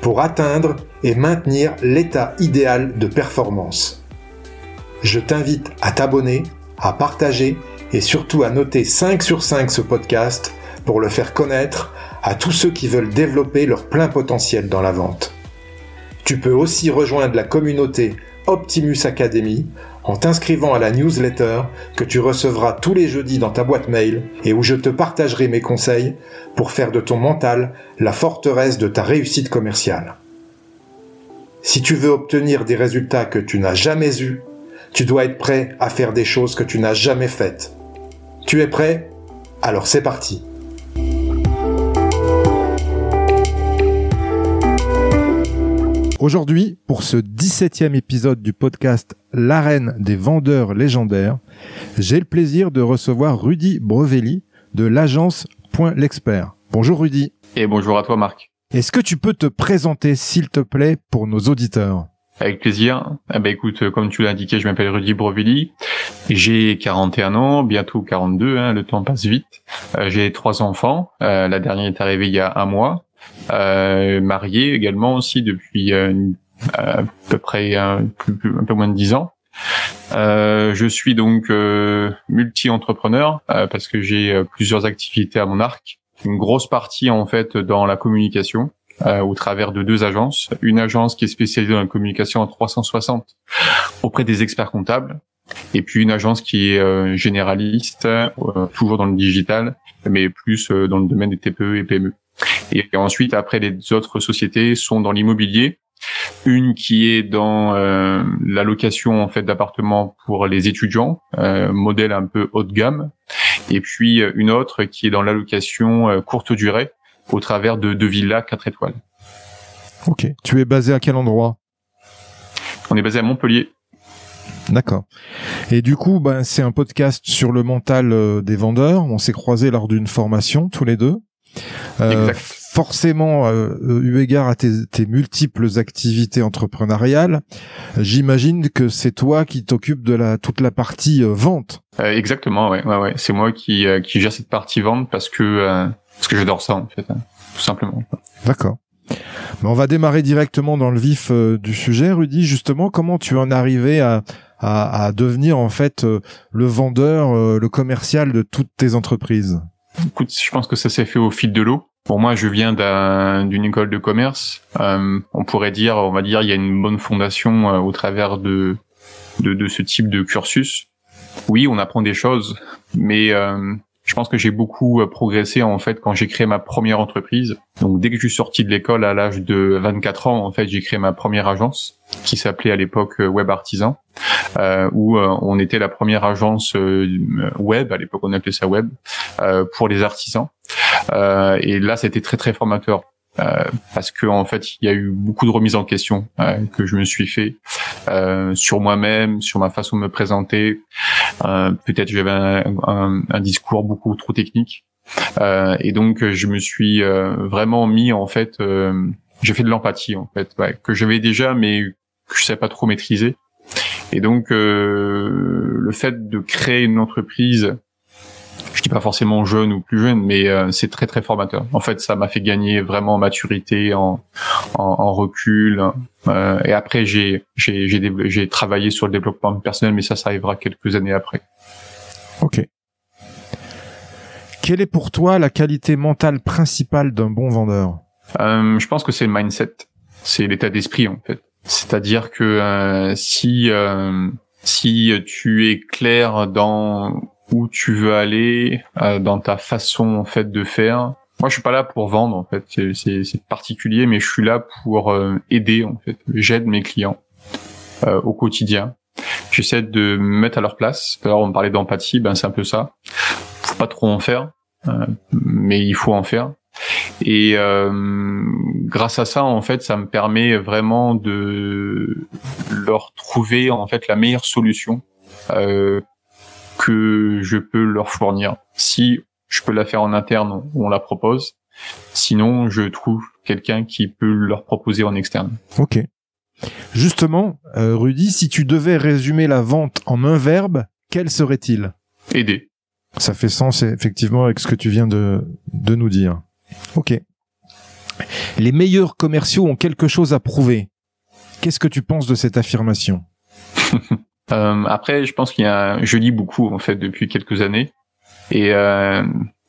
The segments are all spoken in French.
pour atteindre et maintenir l'état idéal de performance. Je t'invite à t'abonner, à partager et surtout à noter 5 sur 5 ce podcast pour le faire connaître à tous ceux qui veulent développer leur plein potentiel dans la vente. Tu peux aussi rejoindre la communauté Optimus Academy en t'inscrivant à la newsletter que tu recevras tous les jeudis dans ta boîte mail et où je te partagerai mes conseils pour faire de ton mental la forteresse de ta réussite commerciale. Si tu veux obtenir des résultats que tu n'as jamais eus, tu dois être prêt à faire des choses que tu n'as jamais faites. Tu es prêt? Alors c'est parti. Aujourd'hui, pour ce 17e épisode du podcast L'arène des vendeurs légendaires, j'ai le plaisir de recevoir Rudy Brevelli de l'agence Point l'Expert. Bonjour Rudy. Et bonjour à toi Marc. Est-ce que tu peux te présenter s'il te plaît pour nos auditeurs? Avec plaisir. Eh ben écoute, comme tu l'as indiqué, je m'appelle Rudy Brevelli. J'ai 41 ans, bientôt 42. Hein, le temps passe vite. Euh, j'ai trois enfants. Euh, la dernière est arrivée il y a un mois. Euh, marié également aussi depuis euh, à peu près un, un, peu moins de 10 ans. Euh, je suis donc multi-entrepreneur parce que j'ai plusieurs activités à mon arc. Une grosse partie en fait dans la communication, euh, au travers de deux agences. Une agence qui est spécialisée dans la communication en 360 auprès des experts comptables, et puis une agence qui est euh, généraliste, euh, toujours dans le digital, mais plus euh, dans le domaine des TPE et PME. Et, ensuite, après, les autres sociétés sont dans l'immobilier. Une qui est dans la location en fait d'appartements pour les étudiants, modèle un peu haut de gamme, et puis une autre qui est dans l'allocation courte durée, au travers de deux villas 4 étoiles. Ok. Tu es basé à quel endroit? On est basé à Montpellier. D'accord. Et du coup, ben, c'est un podcast sur le mental euh, des vendeurs. On s'est croisés lors d'une formation tous les deux. Euh, forcément, euh, eu égard à tes, multiples activités entrepreneuriales, j'imagine que c'est toi qui t'occupes de la toute la partie euh, vente. exactement, ouais, ouais, ouais. C'est moi qui qui gère cette partie vente parce que parce que j'adore ça en fait, hein, tout simplement. D'accord. Mais on va démarrer directement dans le vif euh, du sujet, Rudy. Justement, comment tu en es arrivé à, à, à devenir en fait euh, le vendeur, euh, le commercial de toutes tes entreprises? Je pense que ça s'est fait au fil de l'eau. Pour moi, je viens d'une école de commerce. on pourrait dire, on va dire, il y a une bonne fondation au travers de, ce type de cursus. Oui, on apprend des choses, mais je pense que j'ai beaucoup euh, progressé en fait quand j'ai créé ma première entreprise. Donc dès que je suis sorti de l'école à l'âge de 24 ans, en fait, j'ai créé ma première agence qui s'appelait à l'époque euh, Web Artisan, euh, où on était la première agence web, à l'époque on appelait ça web, pour les artisans. et là, c'était très très formateur. Euh, parce que en fait il y a eu beaucoup de remises en question euh, que je me suis fait euh, sur moi-même, sur ma façon de me présenter. Peut-être j'avais un, un, discours beaucoup trop technique et donc je me suis vraiment mis en fait, j'ai fait de l'empathie en fait que j'avais déjà mais que je savais pas trop maîtriser. Et donc le fait de créer une entreprise je dis pas forcément jeune ou plus jeune, mais euh, c'est très très formateur. En fait, ça m'a fait gagner vraiment en maturité, en, en, en recul. Euh, et après, j'ai j'ai j'ai travaillé sur le développement personnel, mais ça, ça arrivera quelques années après. Ok. Quelle est pour toi la qualité mentale principale d'un bon vendeur? Euh, Je pense que c'est le mindset, c'est l'état d'esprit en fait. C'est-à-dire que euh, si euh, si tu es clair dans où tu veux aller euh, dans ta façon en fait de faire. Moi, je suis pas là pour vendre en fait, c'est particulier, mais je suis là pour euh, aider en fait. J'aide mes clients euh, au quotidien. J'essaie de me mettre à leur place. Alors, on parlait d'empathie, ben c'est un peu ça. Faut pas trop en faire, mais il faut en faire. Et grâce à ça, en fait, ça me permet vraiment de leur trouver en fait la meilleure solution que je peux leur fournir. Si je peux la faire en interne, on la propose. Sinon, je trouve quelqu'un qui peut leur proposer en externe. Ok. Justement, euh, Rudy, si tu devais résumer la vente en un verbe, quel serait-il? Aider. Ça fait sens effectivement avec ce que tu viens de, de nous dire. Ok. Les meilleurs commerciaux ont quelque chose à prouver. Qu'est-ce que tu penses de cette affirmation? euh, Après, je pense qu'il y a, je lis beaucoup en fait depuis quelques années, et euh,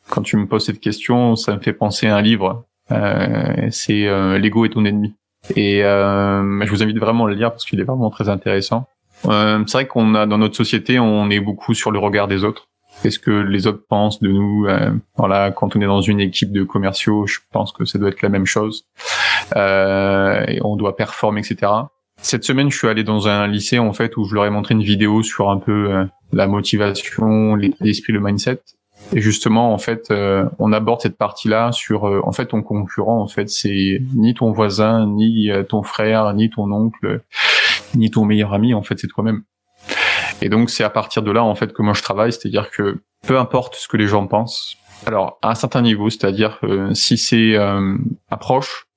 quand tu me poses cette question, ça me fait penser à un livre. Euh, c'est euh, L'ego est ton ennemi. Et euh, je vous invite vraiment à le lire parce qu'il est vraiment très intéressant. Euh, c'est vrai qu'on a dans notre société, on est beaucoup sur le regard des autres. Qu'est-ce que les autres pensent de nous Voilà, quand on est dans une équipe de commerciaux, je pense que ça doit être la même chose. Et on doit performer, etc. Cette semaine, je suis allé dans un lycée en fait où je leur ai montré une vidéo sur un peu euh, la motivation, l'esprit, le mindset. Et justement, en fait, euh, on aborde cette partie-là sur, euh, en fait, ton concurrent, en fait, c'est ni ton voisin, ni euh, ton frère, ni ton oncle, ni ton meilleur ami, en fait, c'est toi-même. Et donc, c'est à partir de là, en fait, que moi je travaille, c'est-à-dire que peu importe ce que les gens pensent. Alors, à un certain niveau, c'est-à-dire si c'est approche,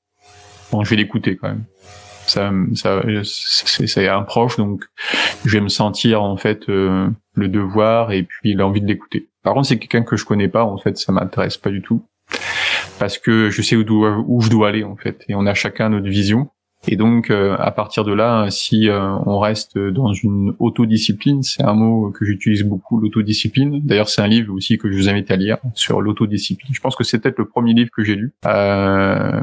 bon, je vais l'écouter quand même. Ça, ça, c'est un proche, donc je vais me sentir en fait le devoir et puis l'envie de l'écouter. Par contre, c'est quelqu'un que je connais pas, en fait, ça m'intéresse pas du tout. Parce que je sais où, où je dois aller, en fait. Et on a chacun notre vision. Et donc, euh, à partir de là, si euh, on reste dans une autodiscipline, c'est un mot que j'utilise beaucoup, l'autodiscipline. D'ailleurs, c'est un livre aussi que je vous invite à lire sur l'autodiscipline. Je pense que c'est peut-être le premier livre que j'ai lu. Euh,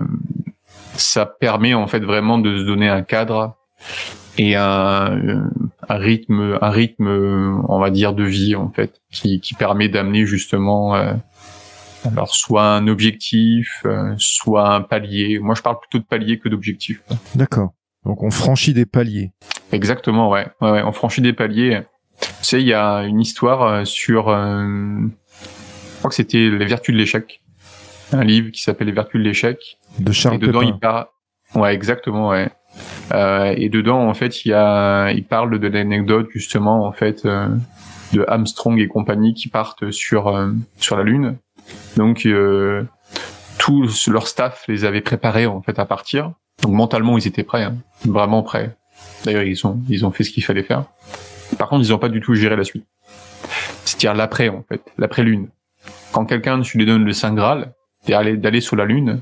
ça permet en fait vraiment de se donner un cadre et un, un rythme, un rythme, on va dire, de vie en fait, qui, qui permet d'amener justement, euh, alors soit un objectif, euh, soit un palier. Moi, je parle plutôt de palier que d'objectif. D'accord. Donc on franchit des paliers. Exactement, ouais. ouais, ouais on franchit des paliers. Tu sais, il y a une histoire euh, sur, je crois que c'était les vertus de l'échec, un livre qui s'appelle les vertus de l'échec. De Charles Et dedans, il parle. Ouais, exactement, ouais. Euh, et dedans, en fait, il y a, il parle de l'anecdote justement, en fait, euh, de Armstrong et compagnie qui partent sur euh, sur la Lune. Donc, tout leur staff les avait préparés en fait à partir. Donc mentalement, ils étaient prêts, hein, vraiment prêts. D'ailleurs, ils ont ils ont fait ce qu'il fallait faire. Par contre, ils n'ont pas du tout géré la suite. C'est-à-dire l'après, en fait, l'après-lune. Quand quelqu'un, tu lui donnes le Saint Graal, d'aller sur la Lune,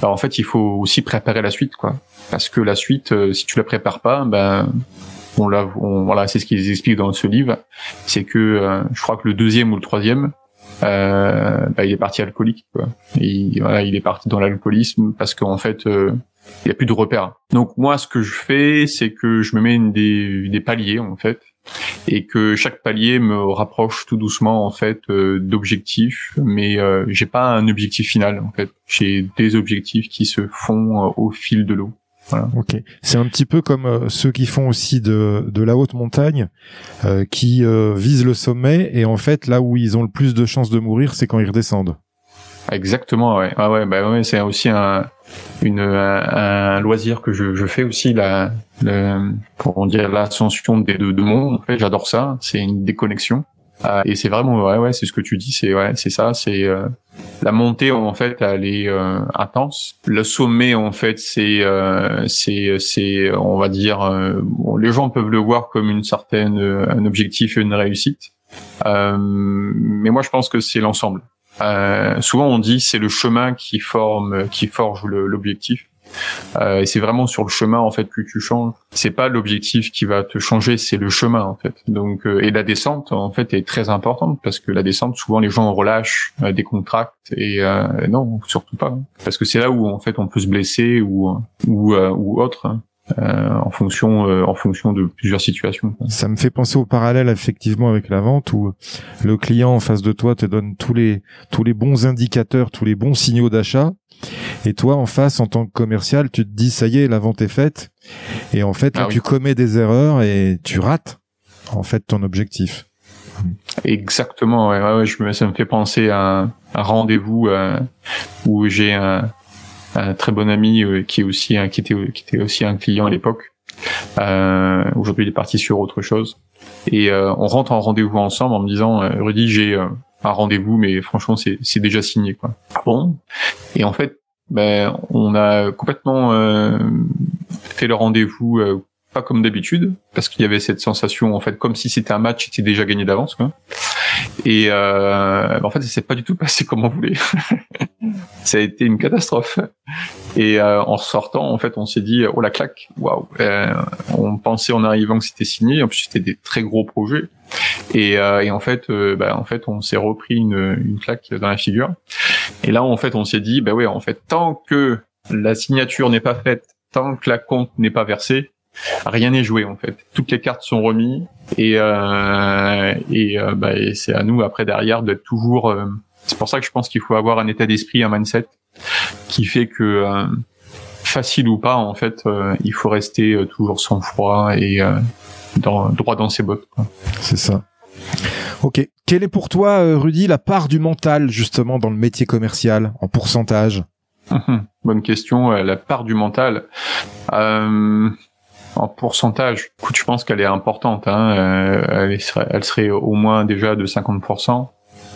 alors en fait, il faut aussi préparer la suite, quoi parce que la suite, euh, si tu la prépares pas, ben on l'a, voilà, c'est ce qu'ils expliquent dans ce livre, c'est que euh, je crois que le deuxième ou le troisième, euh, ben, il est parti alcoolique, quoi. Et, voilà, il est parti dans l'alcoolisme parce qu'en fait, euh, il n'y a plus de repères. Donc moi, ce que je fais, c'est que je me mets des, des paliers en fait, et que chaque palier me rapproche tout doucement en fait euh, d'objectifs, mais euh, j'ai pas un objectif final en fait. J'ai des objectifs qui se font au fil de l'eau. Ok, c'est un petit peu comme euh, ceux qui font aussi de, de la haute montagne, euh, qui euh, visent le sommet et en fait là où ils ont le plus de chances de mourir, c'est quand ils redescendent. Exactement, ouais, ah ouais, bah ouais, c'est aussi un, une, un, loisir que je, je fais aussi la, le, comment dire l'ascension des deux de mondes. En fait, j'adore ça. C'est une déconnexion. Ah, et c'est vraiment ouais ouais c'est ce que tu dis c'est ouais c'est ça c'est euh, la montée en fait elle est euh, intense le sommet en fait c'est euh, c'est c'est on va dire les gens peuvent le voir comme une certaine un objectif et une réussite mais moi je pense que c'est l'ensemble souvent on dit c'est le chemin qui forme qui forge l'objectif euh, c'est vraiment sur le chemin en fait que tu changes. C'est pas l'objectif qui va te changer, c'est le chemin en fait. Donc euh, et la descente en fait est très importante parce que la descente souvent les gens relâchent euh, des et non surtout pas parce que c'est là où en fait on peut se blesser ou ou ou autre. Hein. Euh, en fonction euh, en fonction de plusieurs situations. Ça me fait penser au parallèle effectivement avec la vente où le client en face de toi te donne tous les tous les bons indicateurs, tous les bons signaux d'achat et toi, en face, en tant que commercial, tu te dis, ça y est, la vente est faite. Et en fait, là, ah tu commets des erreurs et tu rates, en fait, ton objectif. Exactement, ouais, ouais, je, ça me fait penser à un, rendez-vous euh, où j'ai un, un, très bon ami euh, qui est aussi qui était qui était aussi un client à l'époque. Euh, Aujourd'hui, il est parti sur autre chose. Et euh, on rentre en rendez-vous ensemble en me disant, Rudy, j'ai un rendez-vous, mais franchement, c'est c'est déjà signé, quoi. Ah bon? Et en fait, ben, on a complètement fait le rendez-vous pas comme d'habitude parce qu'il y avait cette sensation en fait comme si c'était un match qui était déjà gagné d'avance quoi. Et euh, en fait, ça s'est pas du tout passé comme on voulait. Ça a été une catastrophe. Et euh, en sortant, en fait, on s'est dit oh la claque, waouh. Euh, on pensait en arrivant que c'était signé. En plus, c'était des très gros projets. Et, euh, et en fait, euh, bah, en fait, on s'est repris une, une claque dans la figure. Et là, en fait, on s'est dit bah ouais, en fait, tant que la signature n'est pas faite, tant que la compte n'est pas versée, rien n'est joué en fait. Toutes les cartes sont remises et euh, et, euh, bah, et c'est à nous après derrière d'être toujours. Euh, c'est pour ça que je pense qu'il faut avoir un état d'esprit, un mindset qui fait que euh, facile ou pas en fait, il faut rester toujours sans froid et dans, droit dans ses bottes. C'est ça. Ok. Quelle est pour toi, Rudy, la part du mental justement dans le métier commercial en pourcentage? Bonne question. La part du mental. Euh, en pourcentage, écoute, je pense qu'elle est importante. Hein. Euh, elle, serait, elle serait au moins déjà de 50%.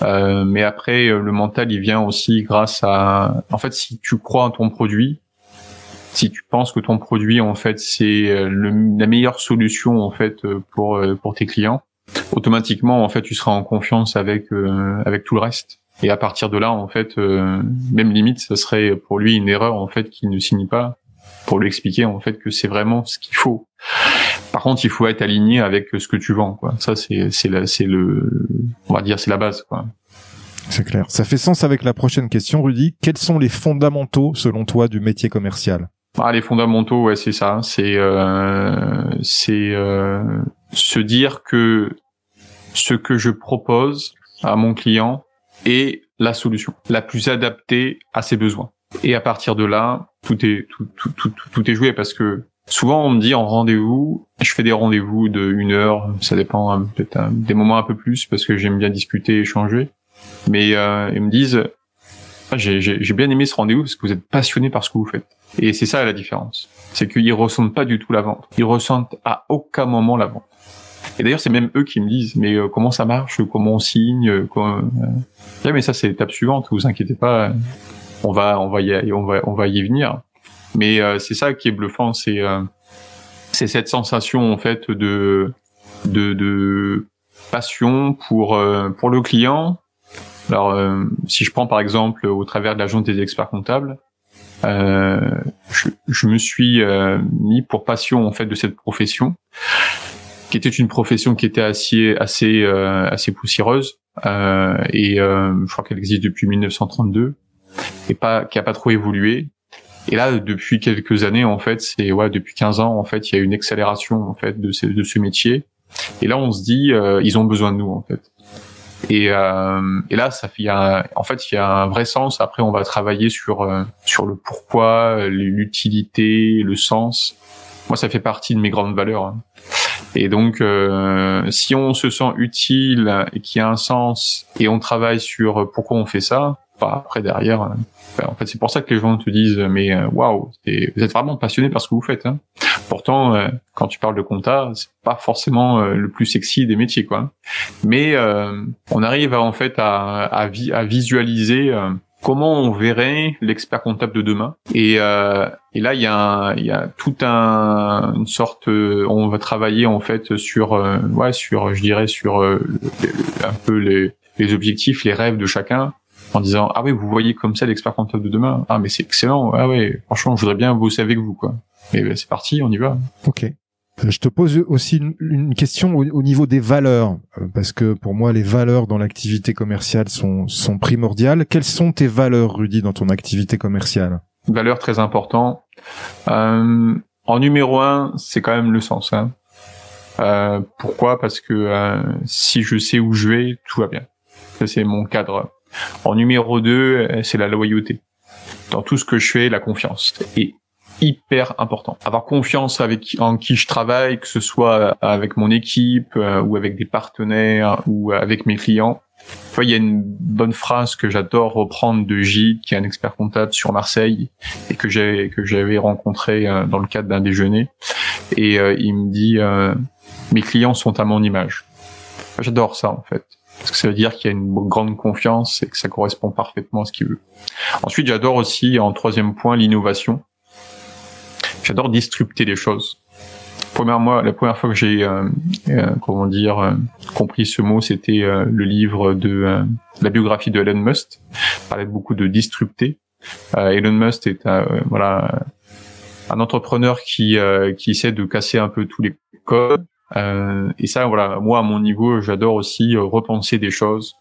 Euh, mais après, le mental, il vient aussi grâce à... En fait, si tu crois en ton produit, si tu penses que ton produit, en fait, c'est la meilleure solution, en fait, pour, pour tes clients, automatiquement, en fait, tu seras en confiance avec, euh, avec tout le reste. Et à partir de là, en fait, euh, même limite, ce serait pour lui une erreur, en fait, qu'il ne signe pas pour lui expliquer en fait que c'est vraiment ce qu'il faut. Par contre, il faut être aligné avec ce que tu vends, quoi. Ça, c'est c'est c'est le, on va dire, c'est la base, quoi. C'est clair. Ça fait sens avec la prochaine question, Rudy. Quels sont les fondamentaux, selon toi, du métier commercial? Ah, les fondamentaux, ouais, c'est ça. C'est euh, c'est euh, se dire que ce que je propose à mon client est la solution la plus adaptée à ses besoins. Et à partir de là, tout est tout, tout, tout, tout est joué parce que souvent on me dit en rendez-vous, je fais des rendez-vous de une heure, ça dépend hein, peut-être hein, des moments un peu plus parce que j'aime bien discuter, échanger. Mais euh, ils me disent, ah, j'ai bien aimé ce rendez-vous parce que vous êtes passionné par ce que vous faites. Et c'est ça la différence, c'est qu'ils ressentent pas du tout la vente. Ils ressentent à aucun moment la vente. Et d'ailleurs, c'est même eux qui me disent, mais euh, comment ça marche, comment on signe, euh, comment... Euh... mais ça c'est l'étape suivante, vous inquiétez pas on va on va y on va on va y venir. Mais euh, c'est ça qui est bluffant, c'est euh, c'est cette sensation en fait de de, de passion pour euh, pour le client. Alors si je prends par exemple au travers de l'agence des experts comptables, je, je, me suis mis pour passion en fait de cette profession, qui était une profession qui était assez assez assez poussiéreuse et je crois qu'elle existe depuis 1932 et pas qui a pas trop évolué. Et là, depuis quelques années, en fait, c'est ouais, depuis 15 ans, en fait, il y a une accélération en fait de ce, de ce métier. Et là, on se dit, euh, ils ont besoin de nous, en fait. Et, euh, et là, ça fait, y a, en fait, il y a un vrai sens. Après, on va travailler sur euh, sur le pourquoi, l'utilité, le sens. Moi, ça fait partie de mes grandes valeurs. Hein. Et donc, euh, si on se sent utile et qu'il y a un sens, et on travaille sur pourquoi on fait ça, après derrière. Euh, en fait, c'est pour ça que les gens te disent mais euh, waouh, vous êtes vraiment passionné par ce que vous faites. Hein. Pourtant, euh, quand tu parles de compta, c'est pas forcément le plus sexy des métiers, quoi. Mais on arrive à, en fait à, à, à visualiser comment on verrait l'expert comptable de demain. Et, euh, et là, il y a, y a tout un, une sorte, on va travailler en fait sur, ouais, sur, je dirais, sur un peu les, les objectifs, les rêves de chacun en disant ah oui vous voyez comme ça l'expert comptable de demain ah mais c'est excellent ah ouais franchement je voudrais bien bosser avec vous quoi mais ben, c'est parti on y va ok euh, je te pose aussi une, question au, niveau des valeurs, euh, parce que pour moi les valeurs dans l'activité commerciale sont, sont primordiales. Quelles sont tes valeurs, Rudy, dans ton activité commerciale? Valeurs très importantes. Euh, en numéro un, c'est quand même le sens. Hein. Euh, pourquoi? Parce que euh, si je sais où je vais, tout va bien. c'est mon cadre. En numéro 2, c'est la loyauté. Dans tout ce que je fais, la confiance. Et hyper important. Avoir confiance avec en qui je travaille, que ce soit avec mon équipe euh, ou avec des partenaires ou avec mes clients. il y a une bonne phrase que j'adore reprendre de Gilles, qui est un expert comptable sur Marseille et que j'avais rencontré euh, dans le cadre d'un déjeuner. Et euh, il me dit mes clients sont à mon image. J'adore ça en fait. Parce que ça veut dire qu'il y a une grande confiance et que ça correspond parfaitement à ce qu'il veut. Ensuite, j'adore aussi, en troisième point, l'innovation. J'adore disrupter les choses. Premièrement, la première fois que j'ai, euh, euh, comment dire, euh, compris ce mot, c'était le livre de la biographie de Elon Musk. Il parlait beaucoup de disrupter. Elon Musk est un, voilà, un entrepreneur qui, qui essaie de casser un peu tous les codes. Et ça, voilà, moi à mon niveau, j'adore aussi repenser des choses,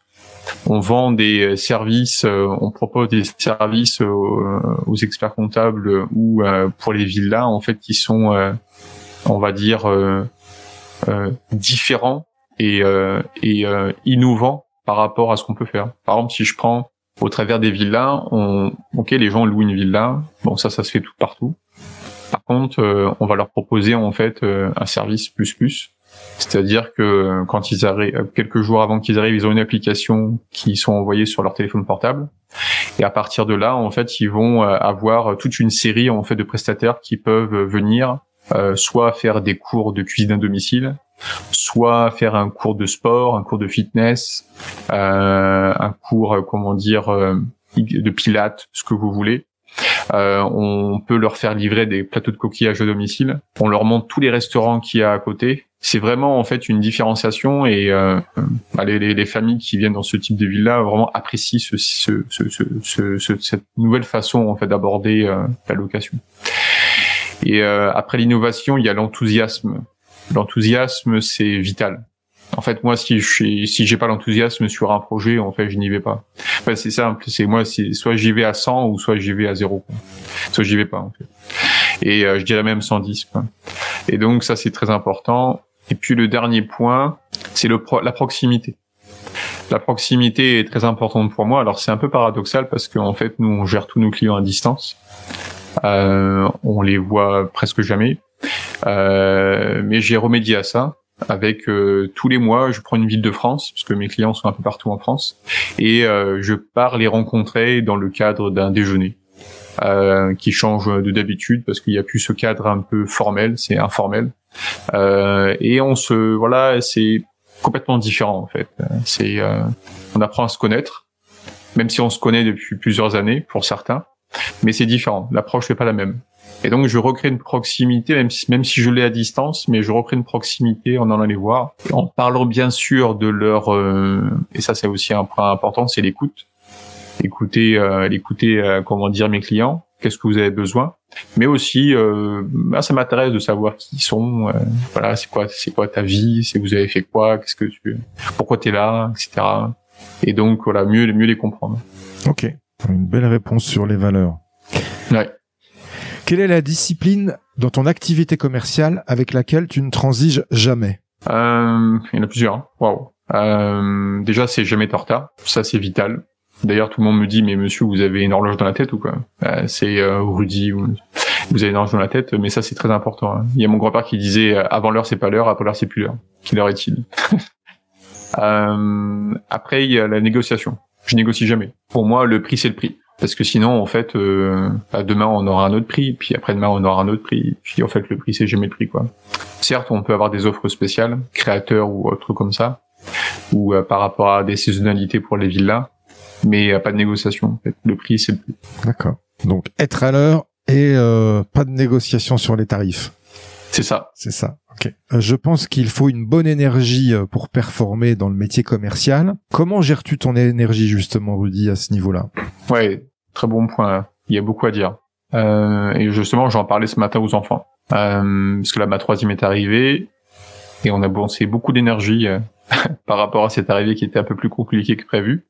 on vend des services, euh, on propose des services aux, experts comptables ou euh, pour les villas en fait qui sont, euh, on va dire, différents et, et innovants par rapport à ce qu'on peut faire. Par exemple, si je prends au travers des villas, on, ok, les gens louent une villa, bon ça, ça se fait tout partout. Par contre, on va leur proposer en fait un service plus plus c'est-à-dire que quand ils arrivent, quelques jours avant qu'ils arrivent, ils ont une application qui sont envoyées sur leur téléphone portable. Et à partir de là, en fait, ils vont euh, avoir toute une série en fait de prestataires qui peuvent venir euh, soit faire des cours de cuisine à domicile, soit faire un cours de sport, un cours de fitness, euh, un cours, comment dire, de pilates, ce que vous voulez. Euh, on peut leur faire livrer des plateaux de coquillages à domicile. On leur montre tous les restaurants qu'il y a à côté. C'est vraiment en fait une différenciation et euh, bah, les, les, familles qui viennent dans ce type de villa vraiment apprécient ce, ce, ce cette nouvelle façon en fait d'aborder euh, la location. Et euh, après l'innovation, il y a l'enthousiasme. L'enthousiasme, c'est vital. En fait, moi, si je si j'ai pas l'enthousiasme sur un projet, en fait, je n'y vais pas. Enfin, c'est simple. C'est moi, soit j'y vais à 100 ou soit j'y vais à 0. Soit j'y vais pas. En fait. Et euh, je dirais même 110. Quoi. Et donc ça, c'est très important. Et puis le dernier point, c'est le la proximité. La proximité est très importante pour moi. Alors c'est un peu paradoxal parce qu'en fait, nous, on gère tous nos clients à distance. Euh, on les voit presque jamais. Euh, mais j'ai remédié à ça avec euh, tous les mois, je prends une ville de France parce que mes clients sont un peu partout en France et euh, je pars les rencontrer dans le cadre d'un déjeuner euh, qui change de d'habitude parce qu'il n'y a plus ce cadre un peu formel, c'est informel et on se voilà, c'est complètement différent en fait. C'est on apprend à se connaître, même si on se connaît depuis plusieurs années pour certains, mais c'est différent. L'approche n'est pas la même. Et donc je recrée une proximité, même si, même si je l'ai à distance, mais je recrée une proximité en allant les voir, en parlant bien sûr de leur euh, et ça c'est aussi un point important, c'est l'écoute. Écouter, euh, écouter, euh, comment dire mes clients, qu'est-ce que vous avez besoin, mais aussi, euh, bah, ça m'intéresse de savoir qui ils sont, voilà, c'est quoi, c'est quoi ta vie, si vous avez fait quoi, qu'est-ce que tu, pourquoi t'es là, etc. Et donc voilà, mieux, mieux les comprendre. Ok, une belle réponse sur les valeurs. Ouais. Quelle est la discipline dans ton activité commerciale avec laquelle tu ne transiges jamais euh, Il y en a plusieurs. Hein. Waouh. Euh, déjà, c'est jamais torta. Ça, c'est vital. D'ailleurs, tout le monde me dit, mais monsieur, vous avez une horloge dans la tête ou quoi euh, C'est euh, Rudy. Vous avez une horloge dans la tête, mais ça, c'est très important. Hein. Il y a mon grand-père qui disait, euh, avant l'heure, c'est pas l'heure, après l'heure, c'est plus l'heure. Quelle heure est-il Après, il y a la négociation. Je négocie jamais. Pour moi, le prix, c'est le prix. Parce que sinon, en fait, euh, bah, demain on aura un autre prix, puis après-demain on aura un autre prix, puis en fait le prix c'est jamais le prix quoi. Certes, on peut avoir des offres spéciales, créateurs ou autres comme ça, ou euh, par rapport à des saisonnalités pour les villas, mais pas de négociation. Le prix c'est le prix. D'accord. Donc être à l'heure et euh, pas de négociation sur les tarifs. C'est ça. C'est ça. Ok. Euh, je pense qu'il faut une bonne énergie euh, pour performer dans le métier commercial. Comment gères-tu ton énergie justement, Rudy, à ce niveau-là? Ouais, très bon point. Il y a beaucoup à dire. Euh, et justement, j'en parlais ce matin aux enfants. Euh, parce que là, ma troisième est arrivée et on a bonsé beaucoup d'énergie euh, par rapport à cette arrivée qui était un peu plus compliquée que prévu.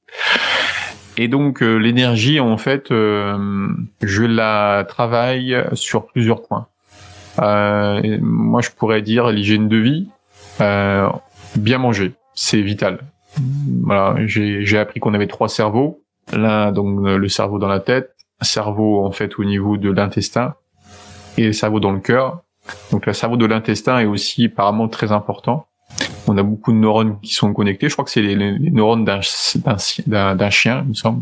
Et donc l'énergie, en fait, je la travaille sur plusieurs points. Euh, moi, je pourrais dire l'hygiène de vie, euh, bien manger, c'est vital. Voilà, j'ai appris qu'on avait trois cerveaux. L'un, donc le cerveau dans la tête, cerveau en fait au niveau de l'intestin, et le cerveau dans le cœur. Donc le cerveau de l'intestin est aussi apparemment très important. On a beaucoup de neurones qui sont connectés. Je crois que c'est les, les, neurones d'un chien, il me semble,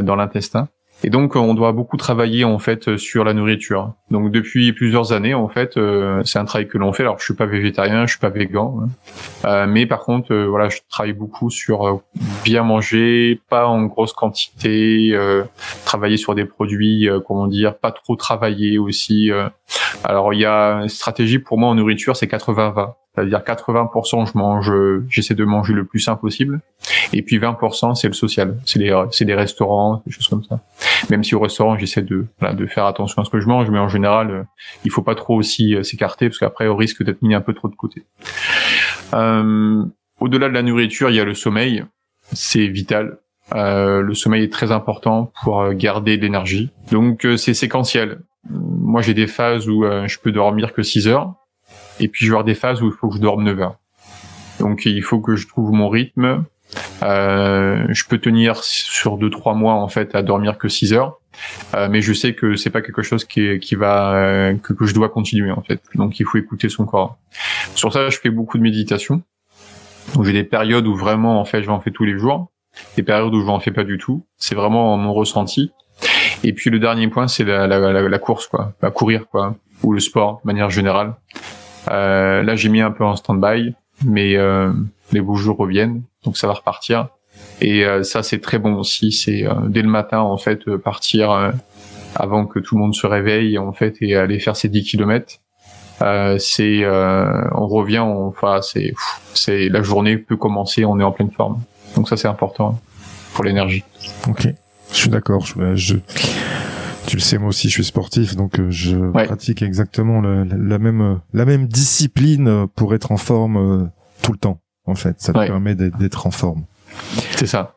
dans l'intestin. Et donc on doit beaucoup travailler en fait sur la nourriture. Donc depuis plusieurs années en fait, euh, c'est un travail que l'on fait. Alors je suis pas végétarien, je suis pas végan, hein. euh, mais par contre euh, voilà, je travaille beaucoup sur bien manger, pas en grosse quantité, travailler sur des produits, comment dire, pas trop travailler aussi. Alors il y a une stratégie pour moi en nourriture, c'est 80-20. C'est-à-dire 80% je mange, j'essaie de manger le plus sain possible, et puis 20% c'est le social, c'est les c'est des restaurants, des choses comme ça. Même si au restaurant j'essaie de voilà, de faire attention à ce que je mange, mais en général euh, il faut pas trop aussi euh, s'écarter parce qu'après au risque d'être mis un peu trop de côté. Euh, au-delà de la nourriture, il y a le sommeil, c'est vital. Euh, le sommeil est très important pour garder de l'énergie. Donc c'est séquentiel. Moi j'ai des phases où je peux dormir que 6 heures et puis je vais avoir des phases où il faut que je dorme 9 heures. Donc il faut que je trouve mon rythme. Euh, je peux tenir sur 2-3 mois en fait à dormir que 6 heures. Euh, mais je sais que c'est pas quelque chose qui, qui va euh, que, que je dois continuer en fait. Donc il faut écouter son corps. Sur ça, je fais beaucoup de méditation. Donc j'ai des périodes où vraiment en fait je en faire tous les jours, des périodes où je n'en fais pas du tout. C'est vraiment mon ressenti. Et puis le dernier point, c'est la, la, la, la, course quoi, à courir quoi, ou le sport de manière générale. Euh, là, j'ai mis un peu en stand-by, mais euh, les beaux jours reviennent, donc ça va repartir. Et euh, ça, c'est très bon aussi. C'est dès le matin, en fait, partir avant que tout le monde se réveille, en fait, et aller faire ses 10 kilomètres. c'est, on revient, enfin, c'est, c'est la journée peut commencer, on est en pleine forme. Donc ça, c'est important pour l'énergie. Ok, je suis d'accord. Je, je, tu le sais, moi aussi, je suis sportif, donc euh, je pratique exactement la, même la même discipline euh, pour être en forme euh, tout le temps. En fait, ça te permet d'être en forme. C'est ça.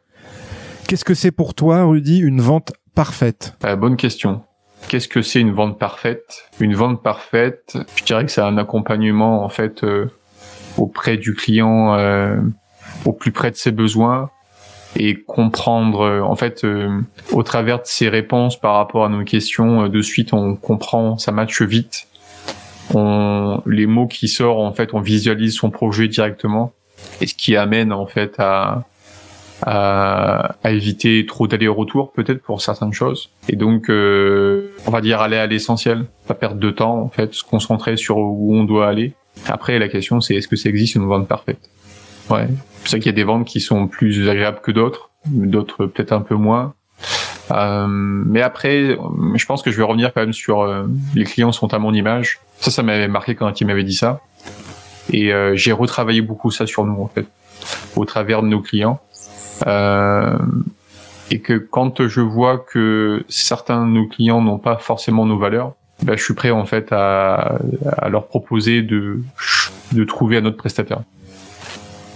Qu'est-ce que c'est pour toi, Rudy, une vente parfaite? Bonne question. Qu'est-ce que c'est une vente parfaite? Une vente parfaite, je dirais que c'est un accompagnement en fait auprès du client, au plus près de ses besoins, et comprendre euh, en fait euh, au travers de ses réponses par rapport à nos questions euh, de suite on comprend ça matche vite on les mots qui sortent en fait on visualise son projet directement et ce qui amène en fait à à, à éviter trop d'aller-retour peut-être pour certaines choses et donc on va dire aller à l'essentiel pas perdre de temps en fait se concentrer sur où on doit aller après la question c'est est-ce que ça existe une vente parfaite? Ouais. C'est vrai qu'il y a des ventes qui sont plus agréables que d'autres, d'autres peut-être un peu moins. Euh, mais après, je pense que je vais revenir quand même sur euh, les clients sont à mon image. Ça, ça m'avait marqué quand il m'avait dit ça. Et euh, j'ai retravaillé beaucoup ça sur nous en fait, au travers de nos clients. Euh, et que quand je vois que certains de nos clients n'ont pas forcément nos valeurs, ben, je suis prêt en fait à, à leur proposer de, de trouver un autre prestataire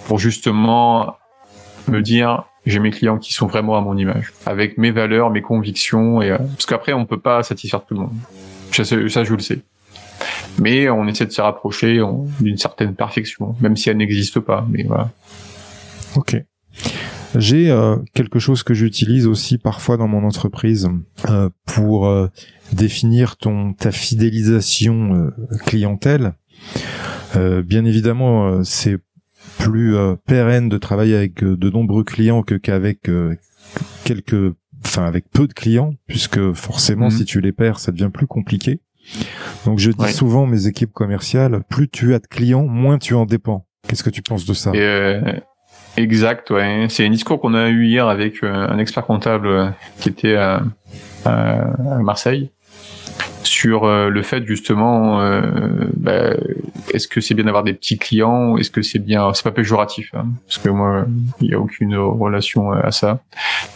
pour justement me dire j'ai mes clients qui sont vraiment à mon image, avec mes valeurs, mes convictions, et euh, parce qu'après on peut pas satisfaire tout le monde. Ça, ça je le sais. Mais on essaie de se rapprocher d'une certaine perfection, même si elle n'existe pas. Mais voilà. Ok. J'ai euh, quelque chose que j'utilise aussi parfois dans mon entreprise euh, pour euh, définir ton ta fidélisation clientèle. bien évidemment, c'est plus euh, pérenne de travailler avec euh, de nombreux clients que qu'avec euh, quelques enfin avec peu de clients puisque forcément mhm. si tu les perds ça devient plus compliqué. Donc je dis souvent mes équipes commerciales, plus tu as de clients, moins tu en dépends. Qu'est-ce que tu penses de ça? Exact, ouais. C'est un discours qu'on a eu hier avec un expert comptable qui était à Marseille sur euh, le fait justement, euh, bah, est-ce que c'est bien d'avoir des petits clients, est-ce que c'est bien, c'est pas péjoratif, hein, parce que moi il n'y a aucune relation euh, à ça.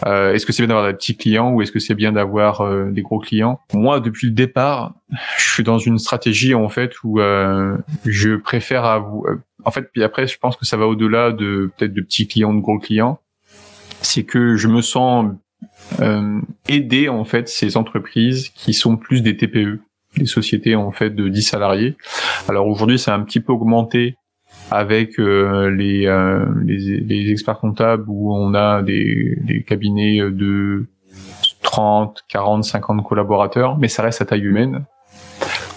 est-ce que c'est bien d'avoir des petits clients ou est-ce que c'est bien d'avoir des gros clients? Moi depuis le départ, je suis dans une stratégie en fait où je préfère avoir, en fait puis après je pense que ça va au-delà de peut-être de petits clients, de gros clients, c'est que je me sens euh, aider en fait ces entreprises qui sont plus des TPE, des sociétés en fait de 10 salariés. Alors aujourd'hui, c'est un petit peu augmenté avec euh, les, euh, les, les experts comptables où on a des, des cabinets de 30, 40, 50 collaborateurs, mais ça reste à taille humaine.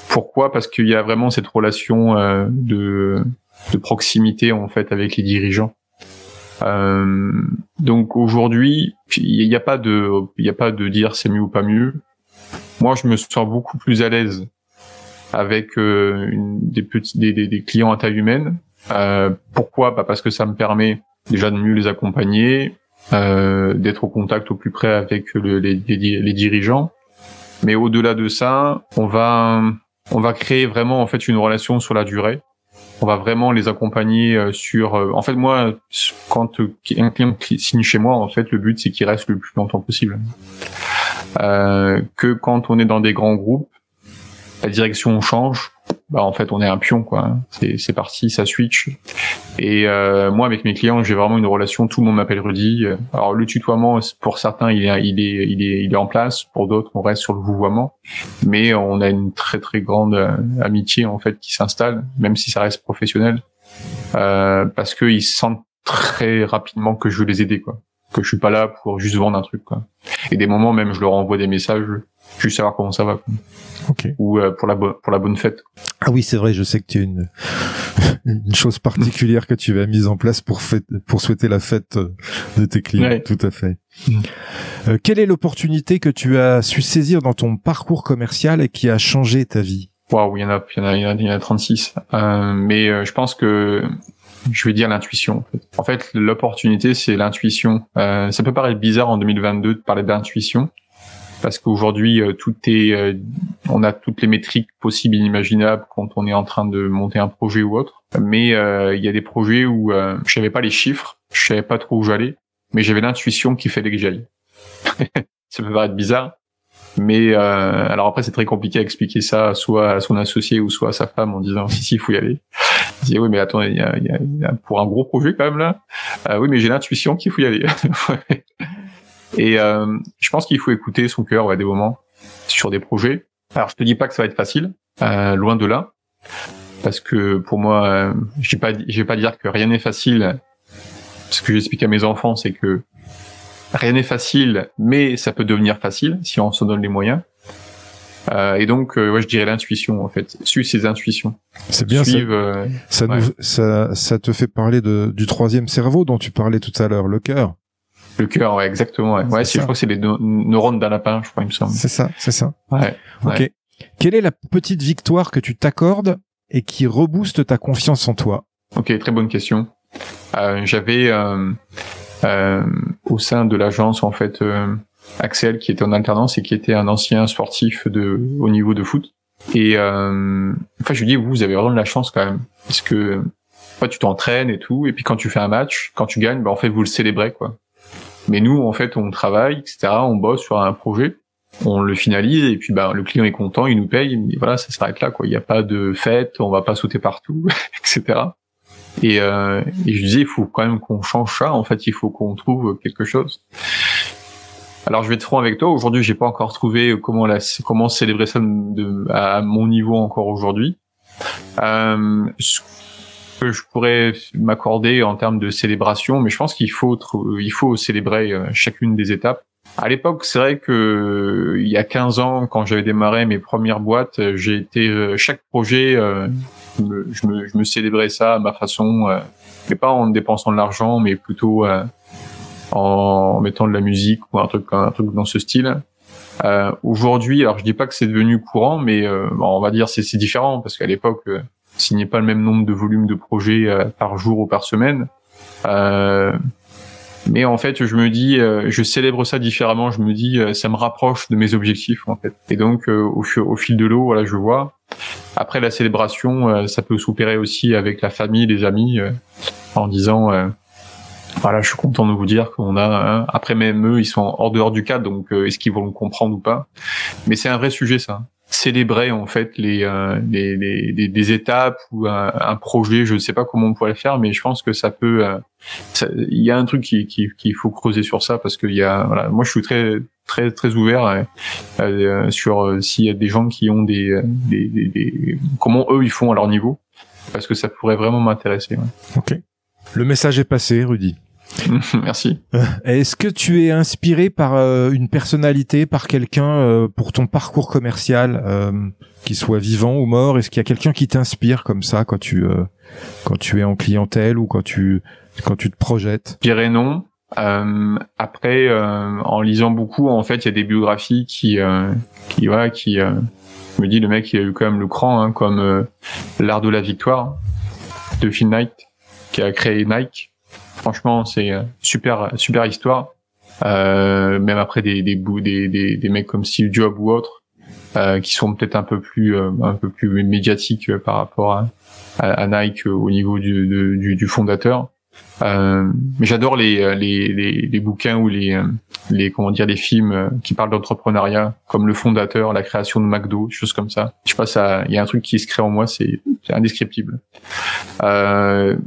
pourquoi? Parce qu'il y a vraiment cette relation de, de proximité en fait avec les dirigeants. Euh, donc aujourd'hui, il n'y a pas de, il n'y a pas de dire c'est mieux ou pas mieux. Moi, je me sens beaucoup plus à l'aise avec euh, une, des petits, des, des, clients à taille humaine. Euh, pourquoi? Bah Parce que ça me permet déjà de mieux les accompagner, euh, d'être au contact au plus près avec le, les, les, les, dirigeants. Mais au-delà de ça, on va on va créer vraiment en fait une relation sur la durée on va vraiment les accompagner euh, sur. Euh, en fait, moi, quand un client signe chez moi, en fait, le but c'est qu'il reste le plus longtemps possible. Euh, que quand on est dans des grands groupes, la direction change, bah en fait on est un pion quoi. C'est parti, ça switch. Et euh, moi avec mes clients, j'ai vraiment une relation. Tout le monde m'appelle Rudy. Alors le tutoiement pour certains il est il est il est il est en place, pour d'autres on reste sur le vouvoiement. Mais on a une très très grande euh, amitié en fait qui s'installe, même si ça reste professionnel, euh, parce qu'ils sentent très rapidement que je veux les aider quoi que je suis pas là pour juste vendre un truc quoi. Et des moments même je leur envoie des messages juste savoir comment ça va. Quoi. Ou euh, pour la pour la bonne fête. Ah oui, c'est vrai, je sais que tu as une une chose particulière que tu as mise en place pour fête, pour souhaiter la fête de tes clients. Tout à fait. Mm. Euh, quelle est l'opportunité que tu as su saisir dans ton parcours commercial et qui a changé ta vie? Waouh, il y en a, il y en a, il y en a, 36. Euh, mais euh, je pense que je vais dire l'intuition. En fait, l'opportunité, c'est l'intuition. Euh, ça peut paraître bizarre en 2022 de parler d'intuition, parce qu'aujourd'hui, euh, tout est, euh, on a toutes les métriques possibles et inimaginables quand on est en train de monter un projet ou autre. Mais euh, il y a des projets où je savais pas les chiffres, je savais pas trop où j'allais, mais j'avais l'intuition qui fallait que j'aille. ça peut paraître bizarre, mais euh, alors après, c'est très compliqué à expliquer ça soit à son associé ou soit à sa femme en disant si si, il faut y aller. Dit oui, mais attends, il y a, y a, pour un gros projet quand même là. Euh, oui, mais j'ai l'intuition qu'il faut y aller. Et euh, je pense qu'il faut écouter son cœur à des moments sur des projets. Alors je te dis pas que ça va être facile, euh, loin de là, parce que pour moi, euh, je vais pas, je vais pas dire que rien n'est facile. Ce que j'explique à mes enfants, c'est que rien n'est facile, mais ça peut devenir facile si on se donne les moyens. Euh, et donc, euh, ouais, je dirais l'intuition en fait. Suivre ses intuitions. C'est bien. Suivre, euh, ça, ça, ça, te fait parler de, du troisième cerveau dont tu parlais tout à l'heure, le cœur. Le cœur, ouais, exactement. Ouais, ouais je crois que c'est les neurones d'un lapin, je crois, il me semble. C'est ça, c'est ça. Ouais. Ok. Quelle est la petite victoire que tu t'accordes et qui rebooste ta confiance en toi? Ok, très bonne question. Euh, J'avais euh, au sein de l'agence en fait euh, Axel qui était en alternance et qui était un ancien sportif de au niveau de foot. Et euh, enfin, je lui dis, vous, vous avez vraiment de la chance quand même, parce que en tu t'entraînes et tout, et puis quand tu fais un match, quand tu gagnes, ben, en fait, vous le célébrez quoi. Mais nous, en fait, on travaille, etc. On bosse sur un projet, on le finalise, et puis ben, le client est content, il nous paye, et voilà, ça s'arrête là quoi. Il n'y a pas de fête, on va pas sauter partout, etc. Et, euh, et je disais, il faut quand même qu'on change ça. En fait, il faut qu'on trouve quelque chose. Alors, je vais être franc avec toi. Aujourd'hui, j'ai pas encore trouvé comment célébrer ça à mon niveau encore aujourd'hui. Euh, que je pourrais m'accorder en termes de célébration, mais je pense qu'il faut, il faut célébrer euh, chacune des étapes. À l'époque, c'est vrai que il y a 15 ans, quand j'avais démarré mes premières boîtes, j'ai été euh, chaque projet je me, je me, célébrais ça à ma façon, euh, mais pas en dépensant de l'argent, mais plutôt euh, en mettant de la musique ou un truc, un truc dans ce style. Euh, Aujourd'hui, alors je dis pas que c'est devenu courant, mais euh, on va dire c'est différent parce qu'à l'époque, euh, signait pas le même nombre de volumes de projets par jour ou par semaine. Euh, mais en fait, je me dis, euh, je célèbre ça différemment. Je me dis, euh, ça me rapproche de mes objectifs en fait. Et donc, euh, au, au, fil de l'eau, voilà, je vois. Après la célébration, ça peut s'opérer aussi avec la famille, les amis, en disant, voilà, je suis content de vous dire qu'on a. Hein, après même eux, ils sont hors dehors du cadre, donc est-ce qu'ils vont le comprendre ou pas? Mais c'est un vrai sujet, ça célébrer en fait les, euh, les, les, les, étapes ou un, un, projet je ne sais pas comment on pourrait le faire mais je pense que ça peut euh, il y a un truc qui qu'il qui, faut creuser sur ça parce qu'il y a voilà. Moi je suis très très très ouvert euh, euh sur euh, s'il y a des gens qui ont des, des, des, comment eux ils font à leur niveau parce que ça pourrait vraiment m'intéresser ouais. ok. Le message est passé Rudy Merci. Est-ce que tu es inspiré par euh, une personnalité, par quelqu'un euh, pour ton parcours commercial, euh, qu'il soit vivant ou mort? Est-ce qu'il y a quelqu'un qui t'inspire comme ça quand tu quand tu es en clientèle ou quand tu quand tu te projettes? Je dirais non. après, en lisant beaucoup, en fait, il y a des biographies qui qui voilà, qui me dit le mec il a eu quand même le cran, hein, comme l'art de la victoire de Phil Knight qui a créé Nike Franchement, c'est euh, super super histoire. Euh, même après des des, des des des mecs comme Steve Jobs ou autres euh, qui sont peut-être un peu plus euh, un peu plus médiatiques par rapport à, à, Nike au niveau du du, du fondateur. Euh, mais j'adore les, les, les, les, bouquins ou les, les comment dire les films qui parlent d'entrepreneuriat, comme le fondateur, la création de McDo, choses comme ça. Je sais pas, il y a un truc qui se crée en moi, c'est indescriptible. Euh,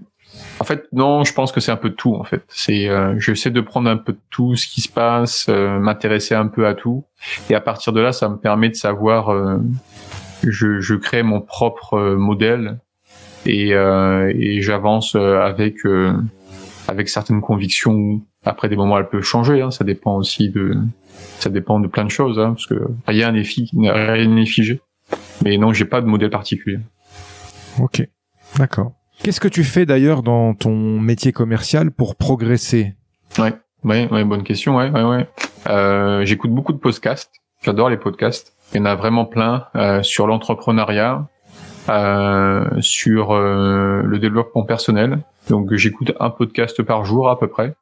en fait, non, je pense que c'est un peu de tout. En fait, c'est, euh, j'essaie de prendre un peu de tout ce qui se passe, euh, m'intéresser un peu à tout, et à partir de là, ça me permet de savoir. Euh, je, crée mon propre euh, modèle et, j'avance avec avec certaines convictions. Après des moments, elle peut changer. Hein, ça dépend aussi de ça dépend de plein de choses, hein, parce que rien n'est rien n'est figé. Mais non, j'ai pas de modèle particulier. Ok, d'accord. Qu'est-ce que tu fais d'ailleurs dans ton métier commercial pour progresser? Ouais, ouais, ouais, bonne question. Ouais, ouais, ouais. Euh, J'écoute beaucoup de podcasts. J'adore les podcasts. Il y en a vraiment plein euh, sur l'entrepreneuriat, euh, sur le développement personnel. Donc j'écoute un podcast par jour à peu près.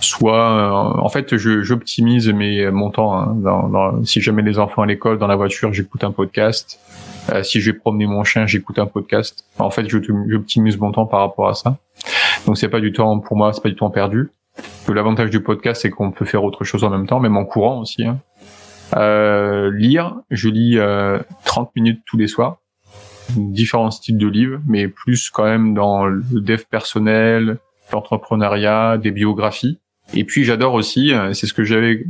Soit, en fait, j'optimise mes mon temps. Hein, dans, dans, si jamais les enfants à l'école, dans la voiture, j'écoute un podcast. Euh, si je vais promener mon chien, j'écoute un podcast. En fait, j'optimise mon temps par rapport à ça. Donc c'est pas du temps pour moi, c'est pas du temps perdu. L'avantage du podcast, c'est qu'on peut faire autre chose en même temps, même en courant aussi. Hein. Euh, lire, je lis 30 euh, minutes tous les soirs, différents styles de livres, mais plus quand même dans le dev personnel, l'entrepreneuriat, des biographies. Et puis j'adore aussi, euh, c'est ce que j'avais